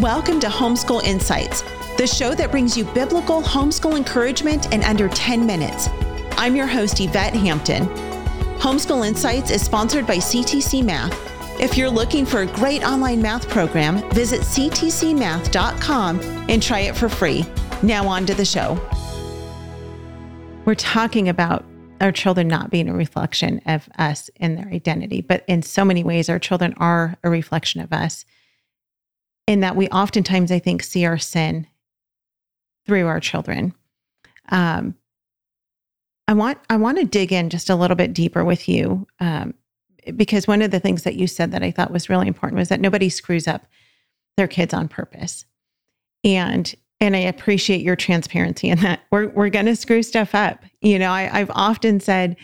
Welcome to Homeschool Insights, the show that brings you biblical homeschool encouragement in under 10 minutes. I'm your host, Yvette Hampton. Homeschool Insights is sponsored by CTC Math. If you're looking for a great online math program, visit ctcmath.com and try it for free. Now, on to the show. We're talking about our children not being a reflection of us in their identity, but in so many ways, our children are a reflection of us in that we oftentimes, I think, see our sin through our children. Um, I want I want to dig in just a little bit deeper with you um, because one of the things that you said that I thought was really important was that nobody screws up their kids on purpose, and and I appreciate your transparency in that we're we're going to screw stuff up. You know, I, I've often said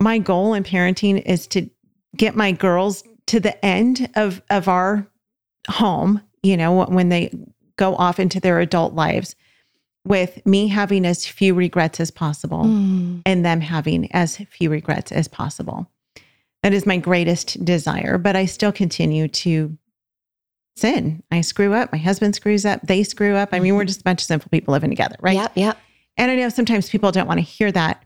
my goal in parenting is to get my girls to the end of of our home, you know, when they go off into their adult lives with me having as few regrets as possible mm. and them having as few regrets as possible. That is my greatest desire, but I still continue to sin. I screw up. My husband screws up. They screw up. I mean, we're just a bunch of sinful people living together, right? Yep, yep. And I know sometimes people don't want to hear that.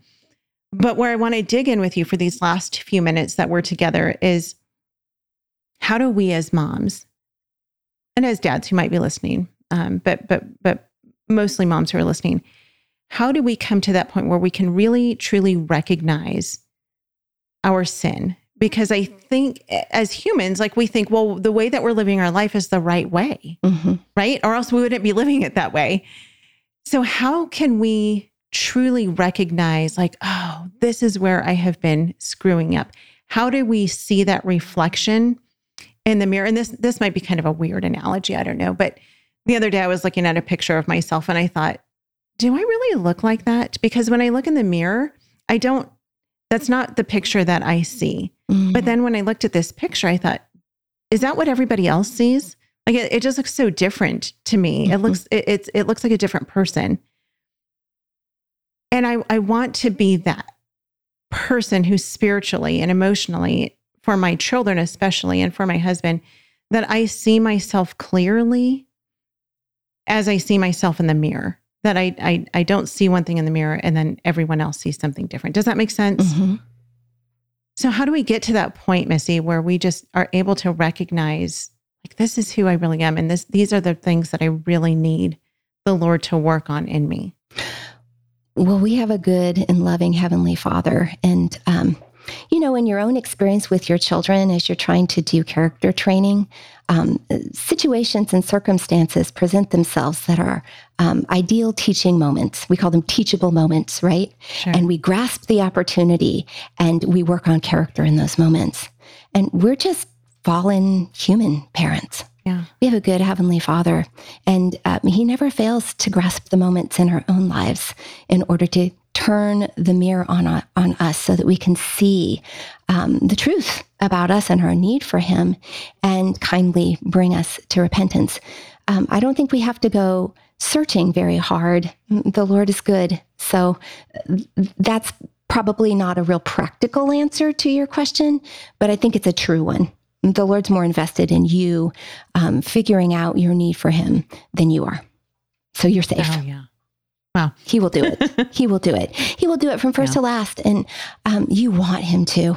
But where I want to dig in with you for these last few minutes that we're together is how do we as moms and as dads who might be listening, um, but but but mostly moms who are listening, how do we come to that point where we can really truly recognize our sin? Because I think as humans, like we think, well, the way that we're living our life is the right way, mm-hmm. right? Or else we wouldn't be living it that way. So, how can we truly recognize, like, oh, this is where I have been screwing up? How do we see that reflection in the mirror. And this this might be kind of a weird analogy, I don't know, but the other day I was looking at a picture of myself and I thought, do I really look like that? Because when I look in the mirror, I don't that's not the picture that I see. Mm-hmm. But then when I looked at this picture, I thought, is that what everybody else sees? Like it, it just looks so different to me. Mm-hmm. It looks it, it's it looks like a different person. And I I want to be that person who spiritually and emotionally for my children, especially, and for my husband, that I see myself clearly as I see myself in the mirror. That I, I, I don't see one thing in the mirror and then everyone else sees something different. Does that make sense? Mm-hmm. So, how do we get to that point, Missy, where we just are able to recognize, like, this is who I really am, and this these are the things that I really need the Lord to work on in me? Well, we have a good and loving Heavenly Father, and um, you know, in your own experience with your children as you're trying to do character training, um, situations and circumstances present themselves that are um, ideal teaching moments. We call them teachable moments, right? Sure. And we grasp the opportunity and we work on character in those moments. And we're just fallen human parents. Yeah. We have a good Heavenly Father, and um, He never fails to grasp the moments in our own lives in order to turn the mirror on, on us so that we can see um, the truth about us and our need for Him and kindly bring us to repentance. Um, I don't think we have to go searching very hard. The Lord is good. So that's probably not a real practical answer to your question, but I think it's a true one. The Lord's more invested in you um, figuring out your need for Him than you are. So you're safe. Oh, yeah. Wow. He will do it. he will do it. He will do it from first yeah. to last. And um, you want him to.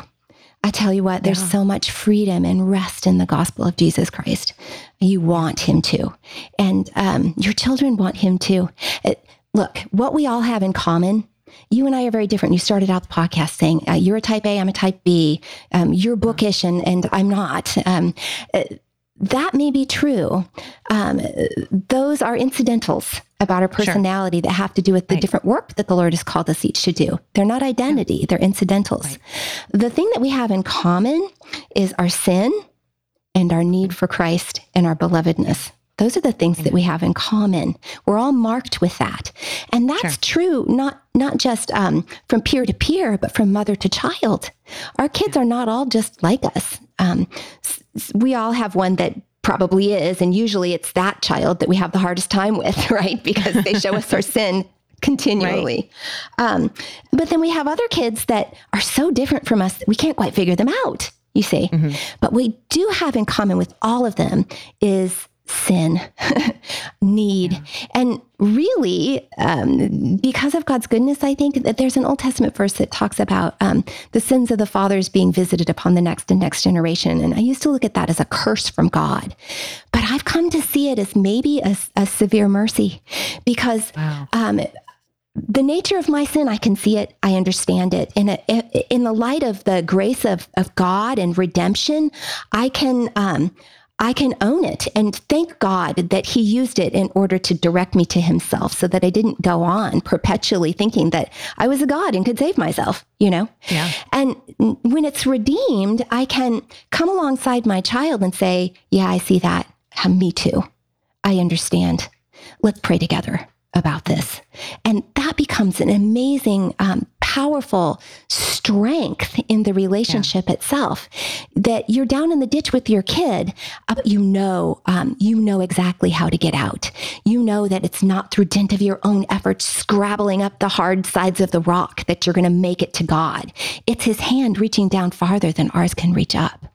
I tell you what, there's yeah. so much freedom and rest in the gospel of Jesus Christ. You want him to. And um, your children want him to. It, look, what we all have in common you and I are very different. You started out the podcast saying uh, you're a type A, I'm a type B. Um, you're bookish and and I'm not. Um, uh, that may be true. Um, those are incidentals about our personality sure. that have to do with the right. different work that the Lord has called us each to do. They're not identity, they're incidentals. Right. The thing that we have in common is our sin and our need for Christ and our belovedness. Those are the things that we have in common. We're all marked with that, and that's sure. true not not just um, from peer to peer, but from mother to child. Our kids yeah. are not all just like us. Um, we all have one that probably is, and usually it's that child that we have the hardest time with, right? Because they show us our sin continually. Right. Um, but then we have other kids that are so different from us that we can't quite figure them out. You see, mm-hmm. but we do have in common with all of them is sin, need. And really, um, because of God's goodness, I think that there's an Old Testament verse that talks about um, the sins of the fathers being visited upon the next and next generation. And I used to look at that as a curse from God. But I've come to see it as maybe a, a severe mercy because wow. um, the nature of my sin, I can see it, I understand it. In, a, in the light of the grace of, of God and redemption, I can. I can own it and thank God that He used it in order to direct me to Himself so that I didn't go on perpetually thinking that I was a God and could save myself, you know? Yeah. And when it's redeemed, I can come alongside my child and say, Yeah, I see that. Me too. I understand. Let's pray together about this. And that becomes an amazing, um, powerful strength in the relationship yeah. itself that you're down in the ditch with your kid, uh, but you know, um, you know exactly how to get out. You know that it's not through dint of your own efforts scrabbling up the hard sides of the rock that you're going to make it to God. It's his hand reaching down farther than ours can reach up.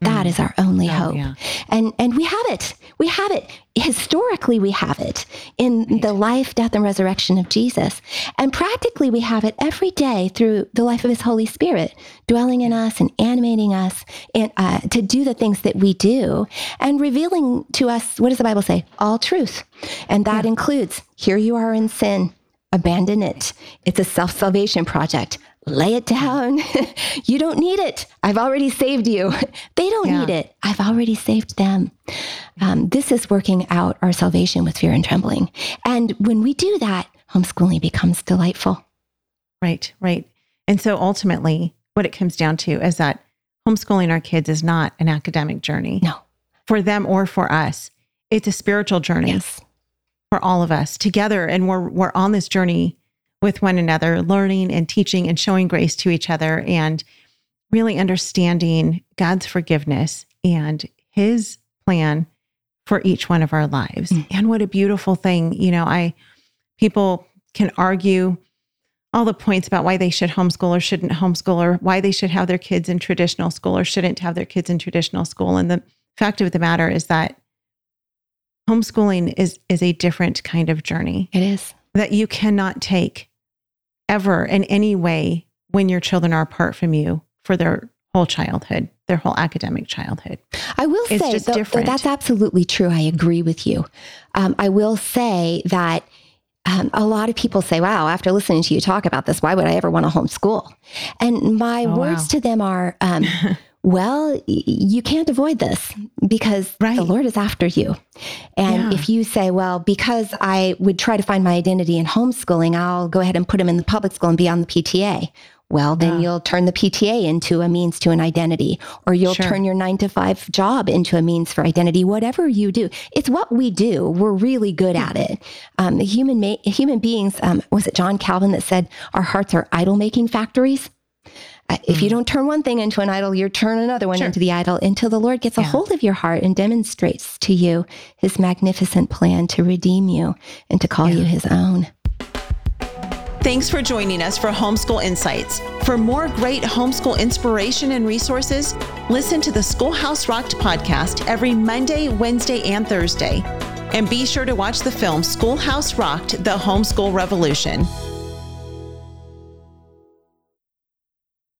That mm. is our only oh, hope. Yeah. And and we have it. We have it. Historically we have it in right. the life, death and resurrection of Jesus. And practically we have it every day through the life of his Holy Spirit dwelling in us and animating us and uh, to do the things that we do and revealing to us what does the Bible say? All truth. And that yeah. includes here you are in sin abandon it. It's a self salvation project lay it down. you don't need it. I've already saved you. They don't yeah. need it. I've already saved them. Um, this is working out our salvation with fear and trembling. And when we do that, homeschooling becomes delightful. Right, right. And so ultimately, what it comes down to is that homeschooling our kids is not an academic journey. No. For them or for us, it's a spiritual journey yes. for all of us together. And we're, we're on this journey with one another, learning and teaching and showing grace to each other and really understanding God's forgiveness and his plan for each one of our lives. Mm. And what a beautiful thing. You know, I people can argue all the points about why they should homeschool or shouldn't homeschool or why they should have their kids in traditional school or shouldn't have their kids in traditional school. And the fact of the matter is that homeschooling is is a different kind of journey. It is. That you cannot take ever in any way when your children are apart from you for their whole childhood, their whole academic childhood. I will it's say just th- different. that's absolutely true. I agree with you. Um, I will say that um, a lot of people say, wow, after listening to you talk about this, why would I ever want to homeschool? And my oh, words wow. to them are, um, well, you can't avoid this because right. the Lord is after you. And yeah. if you say, well, because I would try to find my identity in homeschooling, I'll go ahead and put him in the public school and be on the PTA. Well, then yeah. you'll turn the PTA into a means to an identity, or you'll sure. turn your nine to five job into a means for identity. Whatever you do, it's what we do. We're really good at it. Um, human ma- human beings. Um, was it John Calvin that said our hearts are idol making factories? If you mm. don't turn one thing into an idol, you turn another one sure. into the idol until the Lord gets yeah. a hold of your heart and demonstrates to you his magnificent plan to redeem you and to call yeah. you his own. Thanks for joining us for Homeschool Insights. For more great homeschool inspiration and resources, listen to the Schoolhouse Rocked podcast every Monday, Wednesday, and Thursday. And be sure to watch the film Schoolhouse Rocked The Homeschool Revolution.